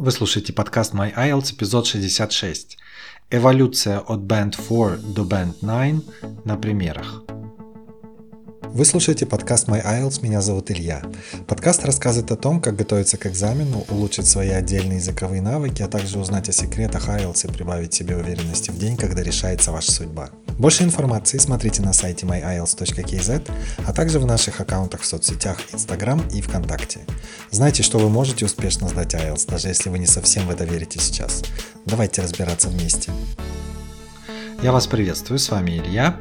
Вы слушаете подкаст My IELTS, эпизод 66. Эволюция от Band 4 до Band 9 на примерах. Вы слушаете подкаст My IELTS, меня зовут Илья. Подкаст рассказывает о том, как готовиться к экзамену, улучшить свои отдельные языковые навыки, а также узнать о секретах IELTS и прибавить себе уверенности в день, когда решается ваша судьба. Больше информации смотрите на сайте myielts.kz, а также в наших аккаунтах в соцсетях Instagram и ВКонтакте. Знайте, что вы можете успешно сдать IELTS, даже если вы не совсем в это верите сейчас. Давайте разбираться вместе. Я вас приветствую, с вами Илья.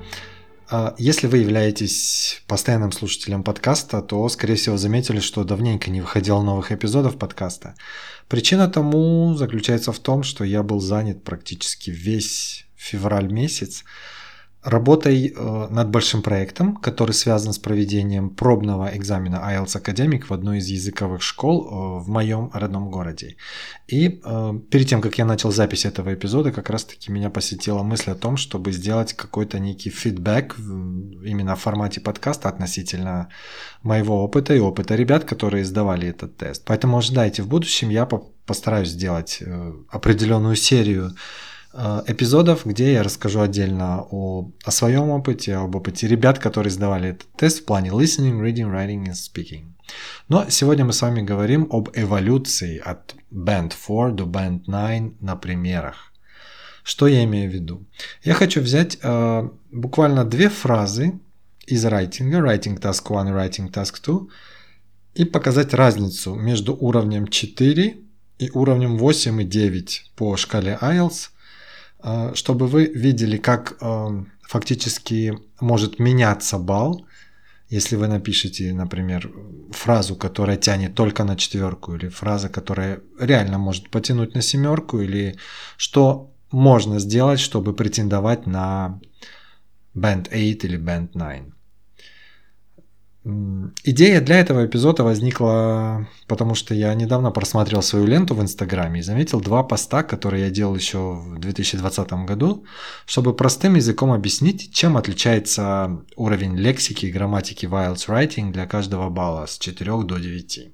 А, если вы являетесь постоянным слушателем подкаста, то, скорее всего, заметили, что давненько не выходило новых эпизодов подкаста. Причина тому заключается в том, что я был занят практически весь февраль месяц работой э, над большим проектом, который связан с проведением пробного экзамена IELTS Academic в одной из языковых школ э, в моем родном городе. И э, перед тем, как я начал запись этого эпизода, как раз-таки меня посетила мысль о том, чтобы сделать какой-то некий фидбэк именно в формате подкаста относительно моего опыта и опыта ребят, которые сдавали этот тест. Поэтому ожидайте в будущем, я постараюсь сделать определенную серию эпизодов, где я расскажу отдельно о, о своем опыте, об опыте ребят, которые сдавали этот тест в плане listening, reading, writing and speaking. Но сегодня мы с вами говорим об эволюции от Band 4 до Band 9 на примерах. Что я имею в виду? Я хочу взять э, буквально две фразы из writing, writing task 1 и writing task 2, и показать разницу между уровнем 4 и уровнем 8 и 9 по шкале IELTS – Э, чтобы вы видели, как э, фактически может меняться балл, если вы напишете, например, фразу, которая тянет только на четверку, или фраза, которая реально может потянуть на семерку, или что можно сделать, чтобы претендовать на Band 8 или Band 9. Идея для этого эпизода возникла, потому что я недавно просмотрел свою ленту в Инстаграме и заметил два поста, которые я делал еще в 2020 году, чтобы простым языком объяснить, чем отличается уровень лексики и грамматики IELTS Writing для каждого балла с 4 до 9.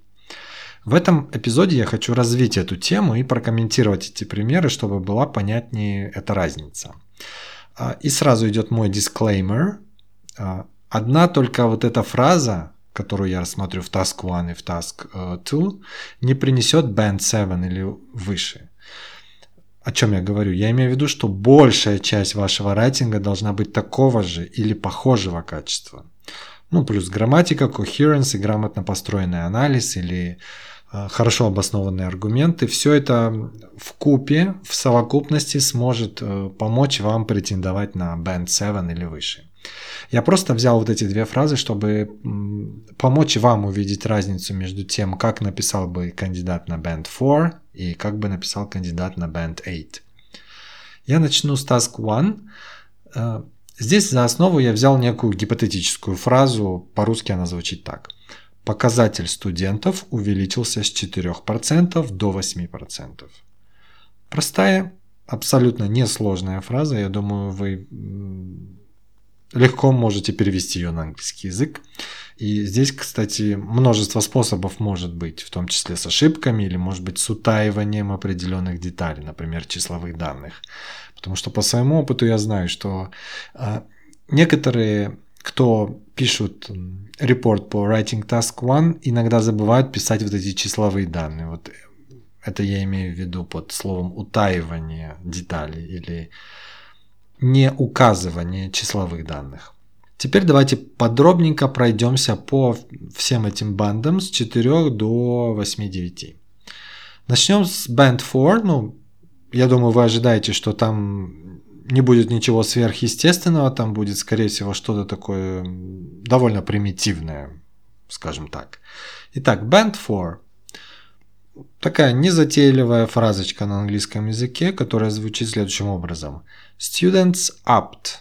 В этом эпизоде я хочу развить эту тему и прокомментировать эти примеры, чтобы была понятнее эта разница. А, и сразу идет мой дисклеймер а, Одна только вот эта фраза, которую я рассмотрю в Task 1 и в Task 2, э, не принесет Band 7 или выше. О чем я говорю? Я имею в виду, что большая часть вашего рейтинга должна быть такого же или похожего качества. Ну, плюс грамматика, coherence и грамотно построенный анализ или э, хорошо обоснованные аргументы. Все это в купе, в совокупности сможет э, помочь вам претендовать на Band 7 или выше. Я просто взял вот эти две фразы, чтобы помочь вам увидеть разницу между тем, как написал бы кандидат на Band 4 и как бы написал кандидат на Band 8. Я начну с Task 1. Э, здесь за основу я взял некую гипотетическую фразу, по-русски она звучит так. Показатель студентов увеличился с 4% до 8%. Простая, абсолютно несложная фраза. Я думаю, вы легко можете перевести ее на английский язык. И здесь, кстати, множество способов может быть, в том числе с ошибками или, может быть, с утаиванием определенных деталей, например, числовых данных. Потому что по своему опыту я знаю, что э, некоторые, кто пишут репорт по Writing Task One, иногда забывают писать вот эти числовые данные. Вот это я имею в виду под словом утаивание деталей или не указывание числовых данных. Теперь давайте подробненько пройдемся по всем этим бандам с 4 до 8-9. Начнем с Band 4. Ну, я думаю, вы ожидаете, что там не будет ничего сверхъестественного, там будет, скорее всего, что-то такое довольно примитивное, скажем так. Итак, Band 4 такая незатейливая фразочка на английском языке, которая звучит следующим образом. Students opt.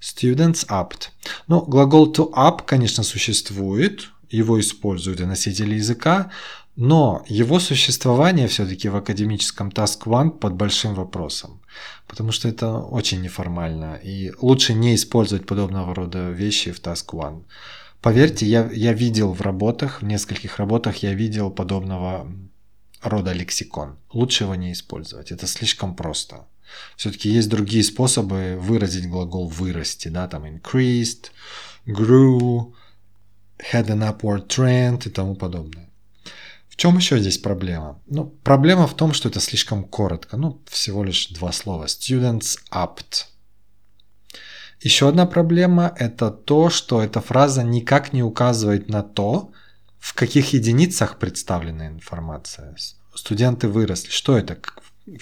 Students opt. Ну, глагол to up, конечно, существует, его используют и носители языка, но его существование все-таки в академическом Task One под большим вопросом, потому что это очень неформально, и лучше не использовать подобного рода вещи в Task One. Поверьте, я, я видел в работах, в нескольких работах я видел подобного рода лексикон. Лучше его не использовать. Это слишком просто. Все-таки есть другие способы выразить глагол вырасти, да, там increased, grew, had an upward trend и тому подобное. В чем еще здесь проблема? Ну, проблема в том, что это слишком коротко. Ну, всего лишь два слова. Students upped. Еще одна проблема – это то, что эта фраза никак не указывает на то, в каких единицах представлена информация. Студенты выросли. Что это?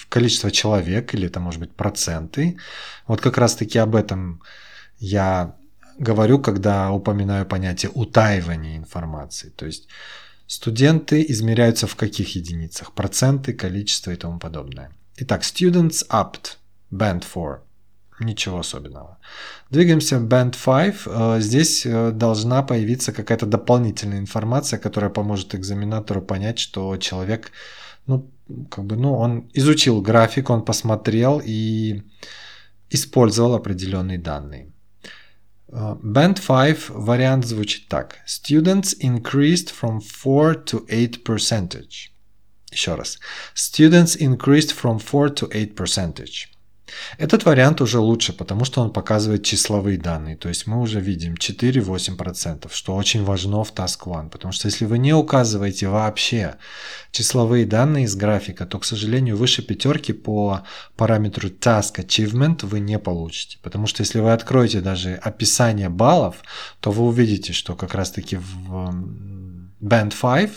Количество человек или это может быть проценты? Вот как раз-таки об этом я говорю, когда упоминаю понятие утаивания информации. То есть студенты измеряются в каких единицах? Проценты, количество и тому подобное. Итак, students upped, band 4. Ничего особенного. Двигаемся в Band 5. Э, здесь э, должна появиться какая-то дополнительная информация, которая поможет экзаменатору понять, что человек, ну, как бы, ну, он изучил график, он посмотрел и использовал определенные данные. Э, Band 5 вариант звучит так. Students increased from 4 to 8 percentage. Еще раз. Students increased from 4 to 8 percentage. Этот вариант уже лучше, потому что он показывает числовые данные. То есть мы уже видим 4-8%, что очень важно в Task One. Потому что если вы не указываете вообще числовые данные из графика, то, к сожалению, выше пятерки по параметру Task Achievement вы не получите. Потому что если вы откроете даже описание баллов, то вы увидите, что как раз-таки в Band 5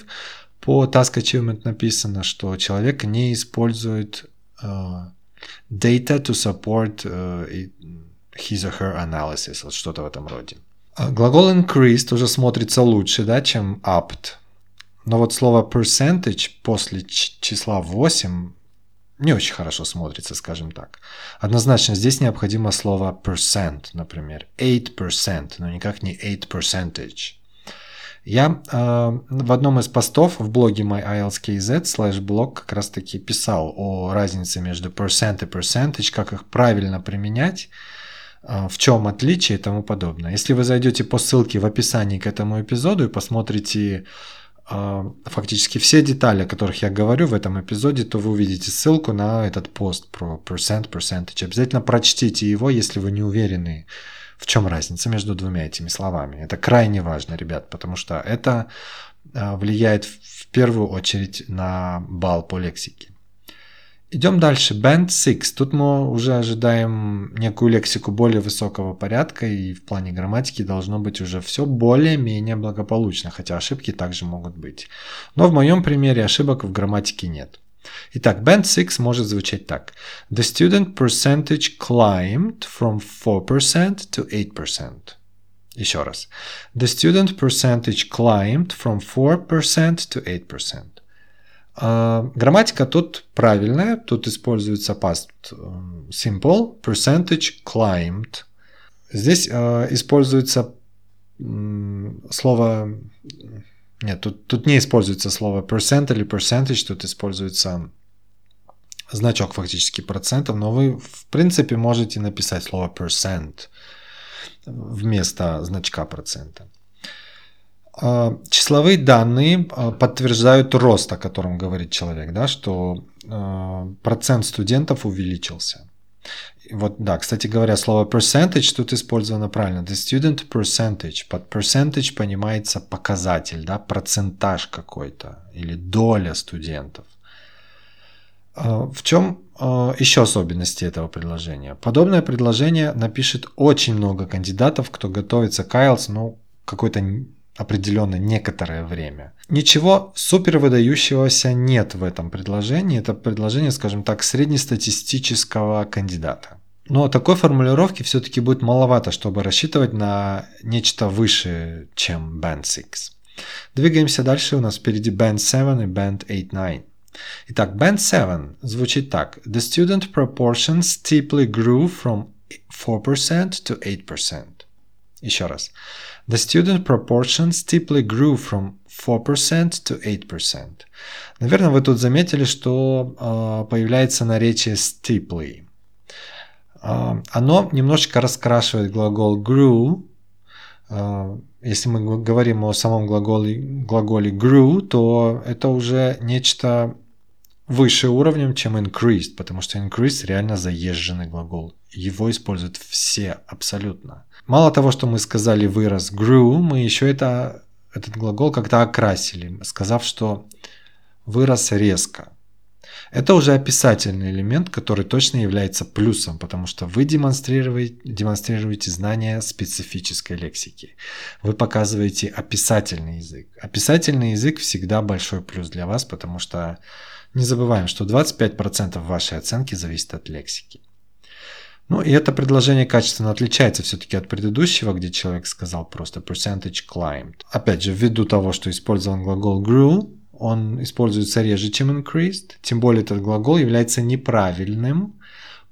по Task Achievement написано, что человек не использует э, data to support uh, his or her analysis, вот что-то в этом роде. А глагол increased уже смотрится лучше, да, чем upped. Но вот слово percentage после числа 8 не очень хорошо смотрится, скажем так. Однозначно здесь необходимо слово percent, например, 8%, но никак не 8 percentage. Я э, в одном из постов в блоге myielts.kz slash blog как раз таки писал о разнице между percent и percentage, как их правильно применять, э, в чем отличие и тому подобное. Если вы зайдете по ссылке в описании к этому эпизоду и посмотрите э, фактически все детали, о которых я говорю в этом эпизоде, то вы увидите ссылку на этот пост про percent, percentage. Обязательно прочтите его, если вы не уверены в чем разница между двумя этими словами? Это крайне важно, ребят, потому что это а, влияет в первую очередь на балл по лексике. Идем дальше. Band 6. Тут мы уже ожидаем некую лексику более высокого порядка, и в плане грамматики должно быть уже все более-менее благополучно, хотя ошибки также могут быть. Но в моем примере ошибок в грамматике нет. Итак, band 6 может звучать так. The student percentage climbed from 4% to 8%. Еще раз. The student percentage climbed from 4% to 8%. Uh, грамматика тут правильная. Тут используется past simple. Percentage climbed. Здесь uh, используется um, слово нет, тут, тут не используется слово percent или percentage, тут используется значок фактически процентов, но вы в принципе можете написать слово percent вместо значка процента. А, числовые данные а, подтверждают рост, о котором говорит человек, да, что а, процент студентов увеличился. Вот, да, кстати говоря, слово percentage тут использовано правильно. The student percentage. Под percentage понимается показатель, да, процентаж какой-то или доля студентов. А, в чем а, еще особенности этого предложения? Подобное предложение напишет очень много кандидатов, кто готовится к IELTS, ну, какой-то определенно некоторое время. Ничего супер выдающегося нет в этом предложении. Это предложение, скажем так, среднестатистического кандидата. Но такой формулировки все-таки будет маловато, чтобы рассчитывать на нечто выше, чем Band 6. Двигаемся дальше. У нас впереди Band 7 и Band 8-9. Итак, Band 7 звучит так. The student proportion steeply grew from 4% to 8%. Еще раз. The student proportion steeply grew from 4% to 8%. Наверное, вы тут заметили, что э, появляется наречие steeply. Э, оно немножечко раскрашивает глагол grew. Э, если мы говорим о самом глаголе, глаголе grew, то это уже нечто выше уровнем, чем increased, потому что increased реально заезженный глагол. Его используют все абсолютно. Мало того, что мы сказали вырос grew, мы еще это, этот глагол как-то окрасили, сказав, что вырос резко. Это уже описательный элемент, который точно является плюсом, потому что вы демонстрируете, демонстрируете знание специфической лексики. Вы показываете описательный язык. Описательный язык всегда большой плюс для вас, потому что не забываем, что 25% вашей оценки зависит от лексики. Ну и это предложение качественно отличается все-таки от предыдущего, где человек сказал просто percentage climbed. Опять же, ввиду того, что использован глагол grew, он используется реже, чем increased, тем более этот глагол является неправильным.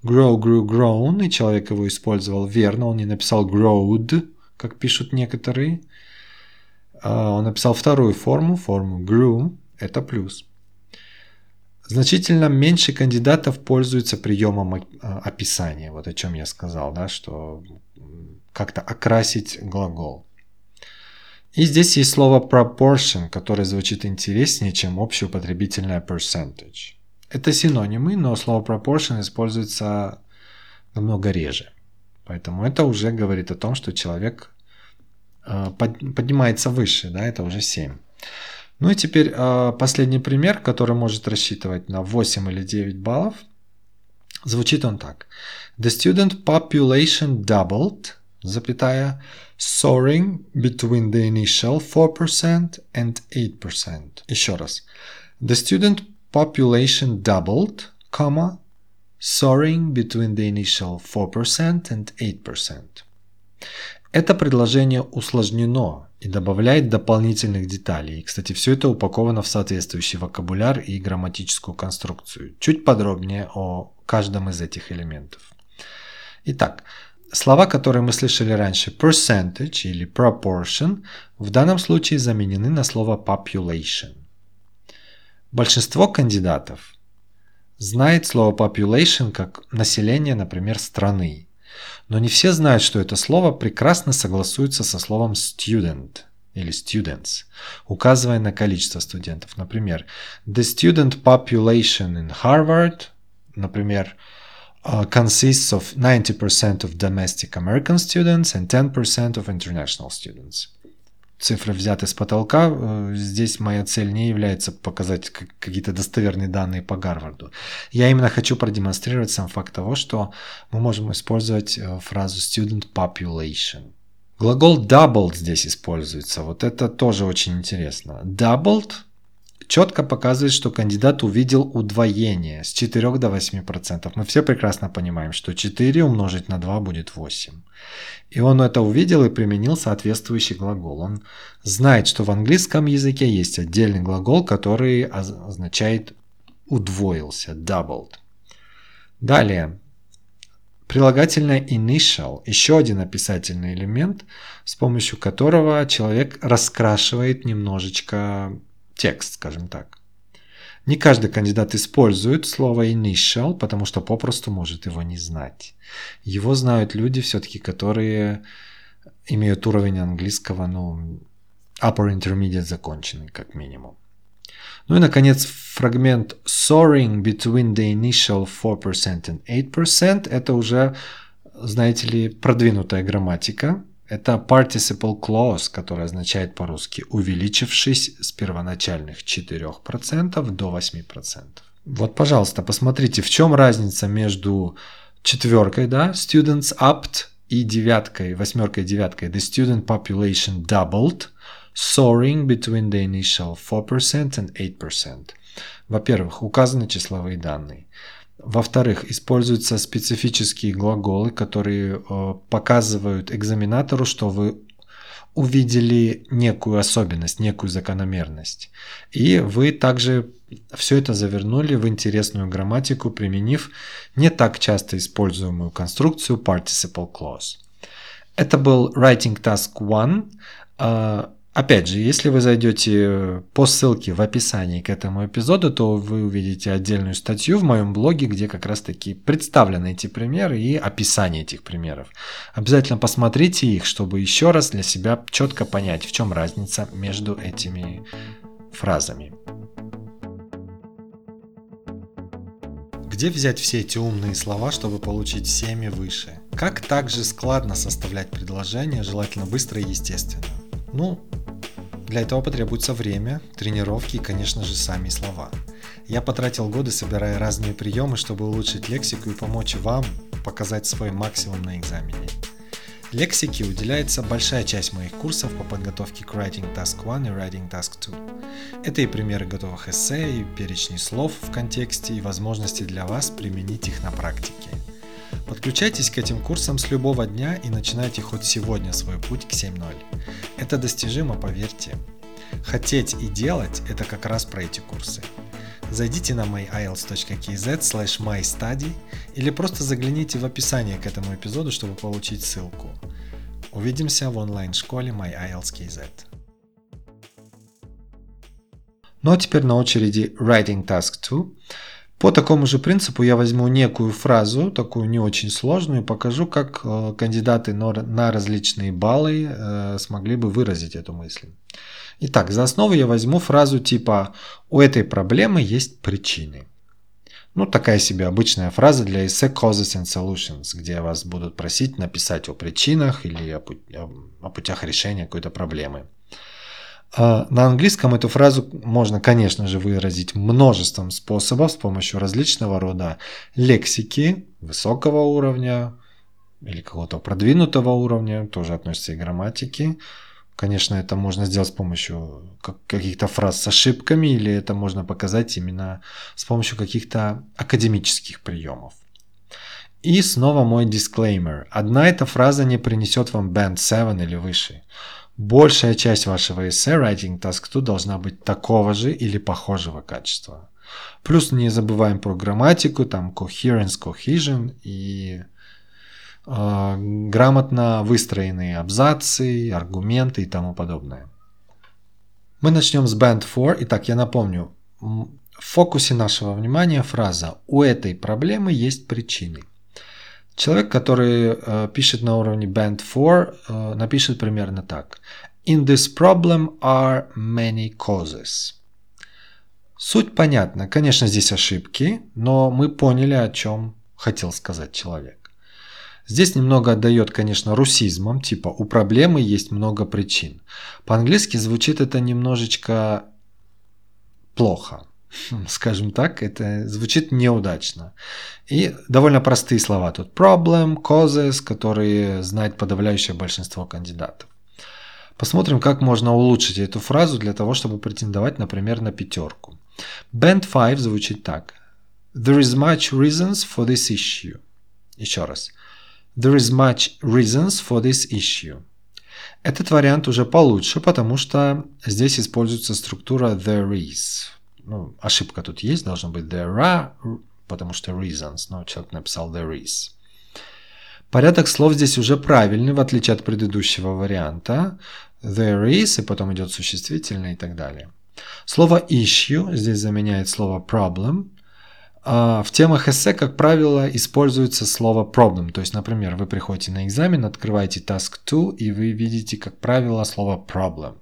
Grow, grew, grown, и человек его использовал верно, он не написал growed, как пишут некоторые. А, он написал вторую форму, форму grew, это плюс. Значительно меньше кандидатов пользуются приемом а, описания, вот о чем я сказал, да, что как-то окрасить глагол. И здесь есть слово proportion, которое звучит интереснее, чем общеупотребительное percentage. Это синонимы, но слово proportion используется намного реже. Поэтому это уже говорит о том, что человек э, поднимается выше, да, это уже 7. Ну и теперь э, последний пример, который может рассчитывать на 8 или 9 баллов. Звучит он так. The student population doubled, запятая, soaring between the initial 4% and 8%. Еще раз. The student population doubled, comma, soaring between the initial 4% and 8%. Это предложение усложнено и добавляет дополнительных деталей. И, кстати, все это упаковано в соответствующий вокабуляр и грамматическую конструкцию. Чуть подробнее о каждом из этих элементов. Итак, Слова, которые мы слышали раньше, percentage или proportion, в данном случае заменены на слово population. Большинство кандидатов знает слово population как население, например, страны. Но не все знают, что это слово прекрасно согласуется со словом student или students, указывая на количество студентов. Например, the student population in Harvard, например, uh, consists of 90% of domestic American students and 10% of international students. Цифры взяты с потолка. Э, здесь моя цель не является показать какие-то достоверные данные по Гарварду. Я именно хочу продемонстрировать сам факт того, что мы можем использовать э, фразу student population. Глагол doubled здесь используется. Вот это тоже очень интересно. Doubled четко показывает, что кандидат увидел удвоение с 4 до 8%. Мы все прекрасно понимаем, что 4 умножить на 2 будет 8. И он это увидел и применил соответствующий глагол. Он знает, что в английском языке есть отдельный глагол, который означает удвоился, doubled. Далее, прилагательное initial, еще один описательный элемент, с помощью которого человек раскрашивает немножечко текст, скажем так. Не каждый кандидат использует слово initial, потому что попросту может его не знать. Его знают люди все-таки, которые имеют уровень английского, ну, upper intermediate законченный, как минимум. Ну и, наконец, фрагмент soaring between the initial 4% and 8% это уже, знаете ли, продвинутая грамматика, это participle clause, который означает по-русски увеличившись с первоначальных 4% до 8%. Вот, пожалуйста, посмотрите, в чем разница между четверкой, да, students upped, и девяткой, восьмеркой, девяткой. The student population doubled, soaring between the initial 4% and 8%. Во-первых, указаны числовые данные. Во-вторых, используются специфические глаголы, которые э, показывают экзаменатору, что вы увидели некую особенность, некую закономерность. И вы также все это завернули в интересную грамматику, применив не так часто используемую конструкцию participle clause. Это был Writing Task 1. Опять же, если вы зайдете по ссылке в описании к этому эпизоду, то вы увидите отдельную статью в моем блоге, где как раз таки представлены эти примеры и описание этих примеров. Обязательно посмотрите их, чтобы еще раз для себя четко понять, в чем разница между этими фразами. Где взять все эти умные слова, чтобы получить 7 и выше? Как также складно составлять предложения, желательно быстро и естественно? Ну, для этого потребуется время, тренировки и, конечно же, сами слова. Я потратил годы, собирая разные приемы, чтобы улучшить лексику и помочь вам показать свой максимум на экзамене. Лексике уделяется большая часть моих курсов по подготовке к Writing Task 1 и Writing Task 2. Это и примеры готовых эссе, и перечни слов в контексте, и возможности для вас применить их на практике. Подключайтесь к этим курсам с любого дня и начинайте хоть сегодня свой путь к 7.0. Это достижимо, поверьте. Хотеть и делать – это как раз про эти курсы. Зайдите на myielts.kz slash mystudy или просто загляните в описание к этому эпизоду, чтобы получить ссылку. Увидимся в онлайн-школе MyIELTS.kz. Ну а теперь на очереди Writing Task 2. По такому же принципу я возьму некую фразу, такую не очень сложную, и покажу, как э, кандидаты на различные баллы э, смогли бы выразить эту мысль. Итак, за основу я возьму фразу типа «У этой проблемы есть причины». Ну, такая себе обычная фраза для эссе Causes and Solutions, где вас будут просить написать о причинах или о, о путях решения какой-то проблемы. А на английском эту фразу можно, конечно же, выразить множеством способов с помощью различного рода лексики высокого уровня или какого-то продвинутого уровня, тоже относится и к грамматике, Конечно, это можно сделать с помощью каких-то фраз с ошибками, или это можно показать именно с помощью каких-то академических приемов. И снова мой дисклеймер. Одна эта фраза не принесет вам Band 7 или выше. Большая часть вашего эссе Writing Task 2 должна быть такого же или похожего качества. Плюс не забываем про грамматику, там coherence, cohesion и Э, грамотно выстроенные абзацы, аргументы и тому подобное. Мы начнем с Band 4. Итак, я напомню, в фокусе нашего внимания фраза «У этой проблемы есть причины». Человек, который э, пишет на уровне Band 4, э, напишет примерно так. In this problem are many causes. Суть понятна. Конечно, здесь ошибки, но мы поняли, о чем хотел сказать человек. Здесь немного отдает, конечно, русизмом, типа у проблемы есть много причин. По-английски звучит это немножечко плохо. Скажем так, это звучит неудачно. И довольно простые слова тут. Problem, causes, которые знает подавляющее большинство кандидатов. Посмотрим, как можно улучшить эту фразу для того, чтобы претендовать, например, на пятерку. Band 5 звучит так. There is much reasons for this issue. Еще раз. There is much reasons for this issue. Этот вариант уже получше, потому что здесь используется структура there is. Ну, ошибка тут есть, должно быть there are, потому что reasons, но человек написал there is. Порядок слов здесь уже правильный, в отличие от предыдущего варианта. There is, и потом идет существительное и так далее. Слово issue здесь заменяет слово problem, а, в темах эссе, как правило, используется слово problem. То есть, например, вы приходите на экзамен, открываете task 2, и вы видите, как правило, слово problem.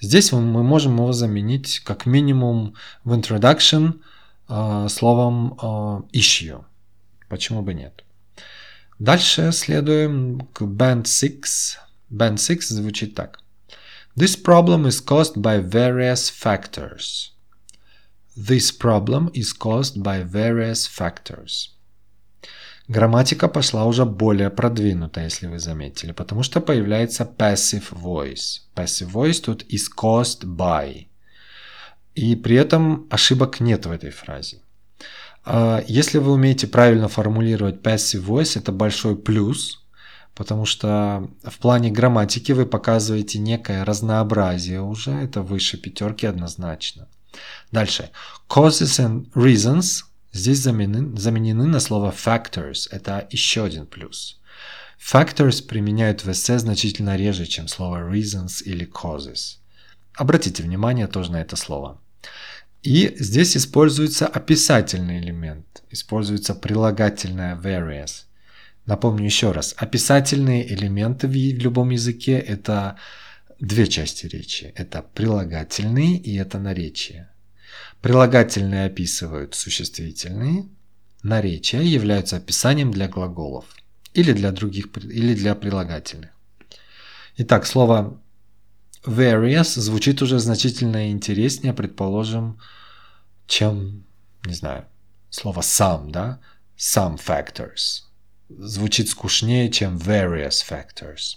Здесь мы можем его заменить как минимум в introduction а, словом а, issue. Почему бы нет? Дальше следуем к band 6. Band 6 звучит так. This problem is caused by various factors. This problem is caused by various factors. Грамматика пошла уже более продвинутая, если вы заметили, потому что появляется passive voice. Passive voice тут is caused by. И при этом ошибок нет в этой фразе. А, если вы умеете правильно формулировать passive voice, это большой плюс, потому что в плане грамматики вы показываете некое разнообразие уже, это выше пятерки однозначно. Дальше. Causes and reasons здесь заменены, заменены на слово factors. Это еще один плюс. Factors применяют в эссе значительно реже, чем слово reasons или causes. Обратите внимание тоже на это слово. И здесь используется описательный элемент, используется прилагательное various. Напомню еще раз, описательные элементы в любом языке – это две части речи. Это прилагательные и это наречие. Прилагательные описывают существительные, наречия являются описанием для глаголов или для других, или для прилагательных. Итак, слово various звучит уже значительно интереснее, предположим, чем, не знаю, слово some, да? Some factors. Звучит скучнее, чем various factors.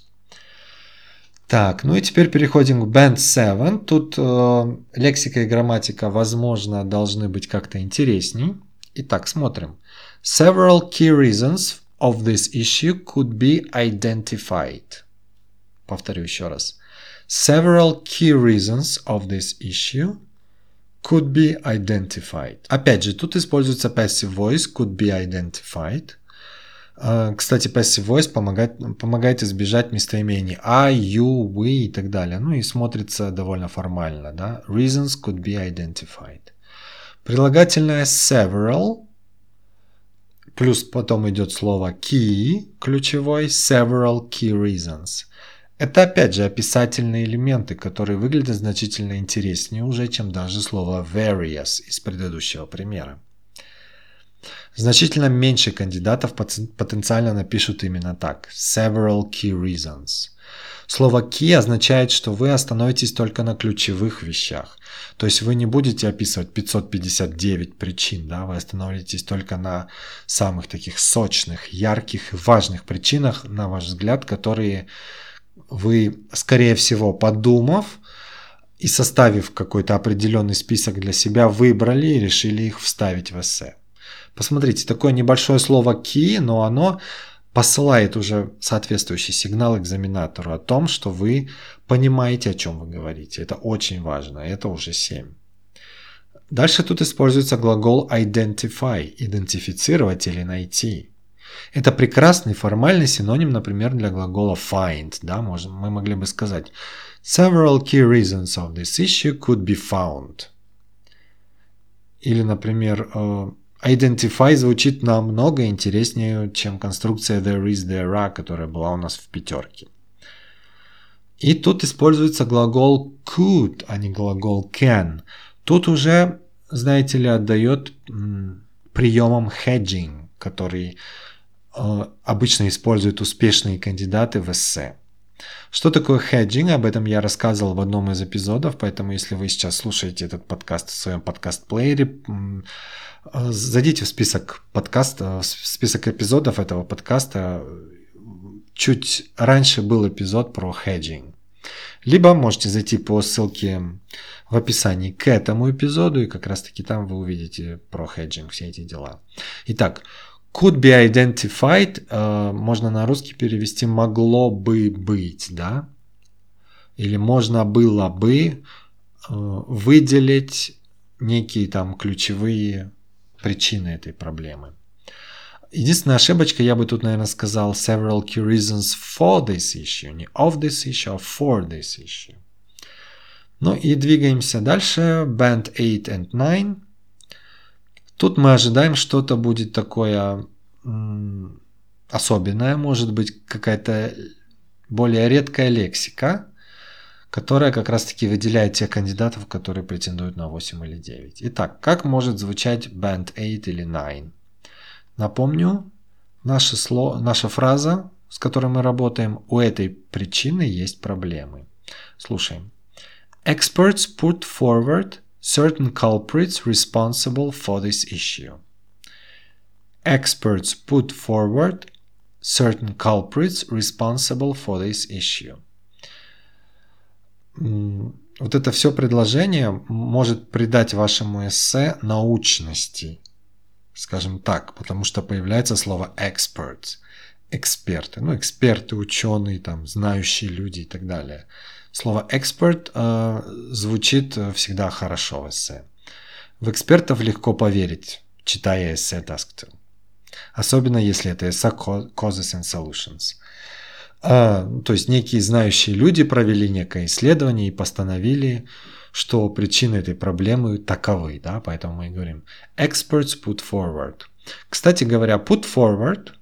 Так, ну и теперь переходим к Band 7. Тут э, лексика и грамматика, возможно, должны быть как-то интересней. Итак, смотрим. Several key reasons of this issue could be identified. Повторю еще раз. Several key reasons of this issue could be identified. Опять же, тут используется passive voice could be identified. А, кстати, passive voice помогает, помогает избежать местоимений I, you, we и так далее. Ну и смотрится довольно формально. Да? Reasons could be identified. Прилагательное several плюс потом идет слово key, ключевой, several key reasons. Это опять же описательные элементы, которые выглядят значительно интереснее уже, чем даже слово various из предыдущего примера. Значительно меньше кандидатов потенциально напишут именно так. Several key reasons. Слово key означает, что вы остановитесь только на ключевых вещах. То есть вы не будете описывать 559 причин, да, вы остановитесь только на самых таких сочных, ярких и важных причинах, на ваш взгляд, которые вы, скорее всего, подумав и составив какой-то определенный список для себя, выбрали и решили их вставить в эссе. Посмотрите, такое небольшое слово key, но оно посылает уже соответствующий сигнал экзаменатору о том, что вы понимаете, о чем вы говорите. Это очень важно. Это уже 7. Дальше тут используется глагол identify, идентифицировать или найти. Это прекрасный формальный синоним, например, для глагола find. Да, можем, мы могли бы сказать Several key reasons of this issue could be found. Или, например, э, Identify звучит намного интереснее, чем конструкция there is, there are, которая была у нас в пятерке. И тут используется глагол could, а не глагол can. Тут уже, знаете ли, отдает приемам hedging, который э, обычно используют успешные кандидаты в эссе. Что такое хеджинг? Об этом я рассказывал в одном из эпизодов, поэтому если вы сейчас слушаете этот подкаст в своем подкаст-плеере, э, зайдите в список подкаста, в список эпизодов этого подкаста. Чуть раньше был эпизод про hedging. Либо можете зайти по ссылке в описании к этому эпизоду, и как раз таки там вы увидите про hedging, все эти дела. Итак, could be identified э, можно на русский перевести могло бы быть, да? Или можно было бы э, выделить некие там ключевые причины этой проблемы. Единственная ошибочка, я бы тут, наверное, сказал several key reasons for this issue. Не of this issue, а for this issue. Ну и двигаемся дальше. Band 8 and 9. Тут мы ожидаем что-то будет такое особенное, может быть какая-то более редкая лексика, которая как раз-таки выделяет тех кандидатов, которые претендуют на 8 или 9. Итак, как может звучать band 8 или 9? Напомню, наше слово, наша фраза, с которой мы работаем, у этой причины есть проблемы. Слушаем. Experts put forward certain culprits responsible for this issue. Experts put forward certain culprits responsible for this issue. Вот это все предложение может придать вашему эссе научности, скажем так, потому что появляется слово experts, эксперты, ну эксперты, ученые, там, знающие люди и так далее. Слово expert э, звучит всегда хорошо в эссе. В экспертов легко поверить, читая эссе Task Особенно если это эссе Causes and Solutions. А, то есть некие знающие люди провели некое исследование и постановили, что причины этой проблемы таковы, да, поэтому мы говорим experts put forward. Кстати говоря, put forward –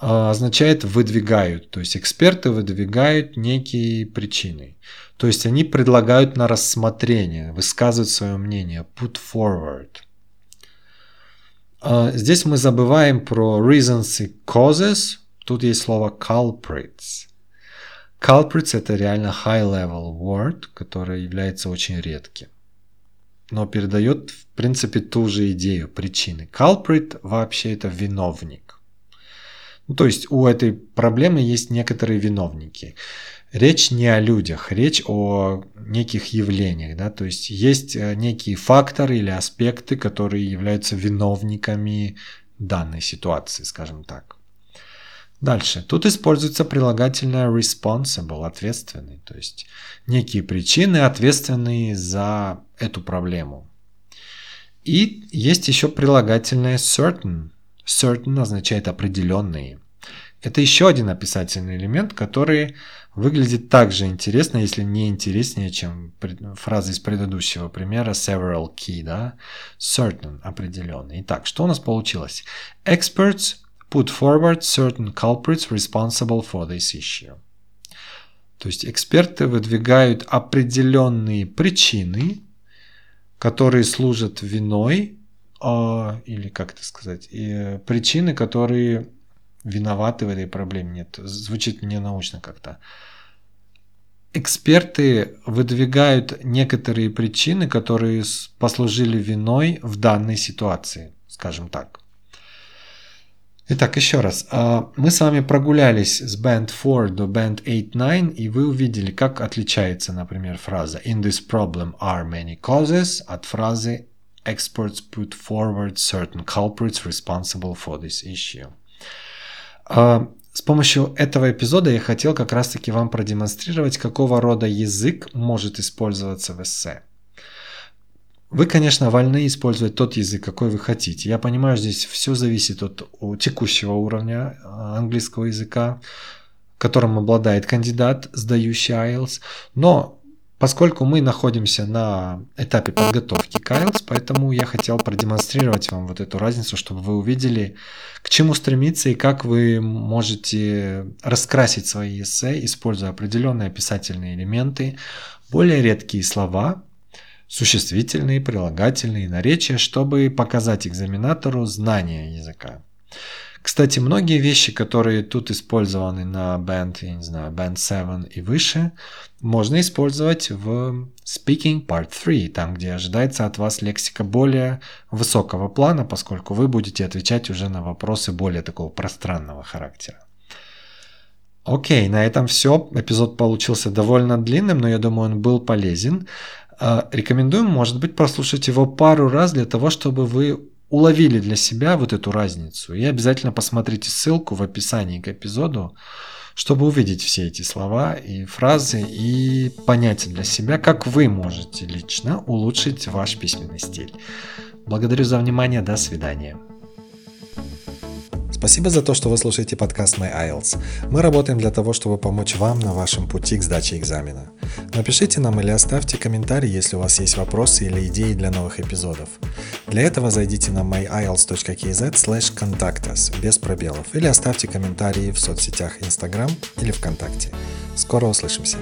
означает выдвигают, то есть эксперты выдвигают некие причины. То есть они предлагают на рассмотрение, высказывают свое мнение, put forward. А, здесь мы забываем про reasons и causes. Тут есть слово culprits. Culprits это реально high-level word, который является очень редким. Но передает, в принципе, ту же идею причины. Culprit вообще это виновник. Ну, то есть у этой проблемы есть некоторые виновники. Речь не о людях, речь о неких явлениях. Да? То есть есть э, некие факторы или аспекты, которые являются виновниками данной ситуации, скажем так. Дальше. Тут используется прилагательное responsible, ответственный, то есть некие причины, ответственные за эту проблему. И есть еще прилагательное certain. Certain означает определенные. Это еще один описательный элемент, который выглядит также интересно, если не интереснее, чем фраза из предыдущего примера several key, да? Certain, определенный. Итак, что у нас получилось? Experts put forward certain culprits responsible for this issue. То есть эксперты выдвигают определенные причины, которые служат виной, э, или как это сказать, и причины, которые виноваты в этой проблеме. Нет, звучит не научно как-то. Эксперты выдвигают некоторые причины, которые послужили виной в данной ситуации, скажем так. Итак, еще раз. А, мы с вами прогулялись с Band 4 до Band 8-9, и вы увидели, как отличается, например, фраза In this problem are many causes от фразы Experts put forward certain culprits responsible for this issue. А, с помощью этого эпизода я хотел как раз-таки вам продемонстрировать, какого рода язык может использоваться в эссе. Вы, конечно, вольны использовать тот язык, какой вы хотите. Я понимаю, здесь все зависит от текущего уровня а, английского языка, которым обладает кандидат, сдающий IELTS. Но поскольку мы находимся на этапе подготовки к IELTS, поэтому я хотел продемонстрировать вам вот эту разницу, чтобы вы увидели, к чему стремиться и как вы можете раскрасить свои эссе, используя определенные описательные элементы, более редкие слова, существительные, прилагательные, наречия, чтобы показать экзаменатору знание языка. Кстати, многие вещи, которые тут использованы на Band, я не знаю, Band 7 и выше, можно использовать в Speaking Part 3, там, где ожидается от вас лексика более высокого плана, поскольку вы будете отвечать уже на вопросы более такого пространного характера. Окей, на этом все. Эпизод получился довольно длинным, но я думаю, он был полезен. А, рекомендуем, может быть, прослушать его пару раз для того, чтобы вы уловили для себя вот эту разницу. И обязательно посмотрите ссылку в описании к эпизоду, чтобы увидеть все эти слова и фразы и понять для себя, как вы можете лично улучшить ваш письменный стиль. Благодарю за внимание, до свидания. Спасибо за то, что вы слушаете подкаст My IELTS. Мы работаем для того, чтобы помочь вам на вашем пути к сдаче экзамена. Напишите нам или оставьте комментарий, если у вас есть вопросы или идеи для новых эпизодов. Для этого зайдите на myielts.kz slash contact us без пробелов или оставьте комментарии в соцсетях Instagram или ВКонтакте. Скоро услышимся!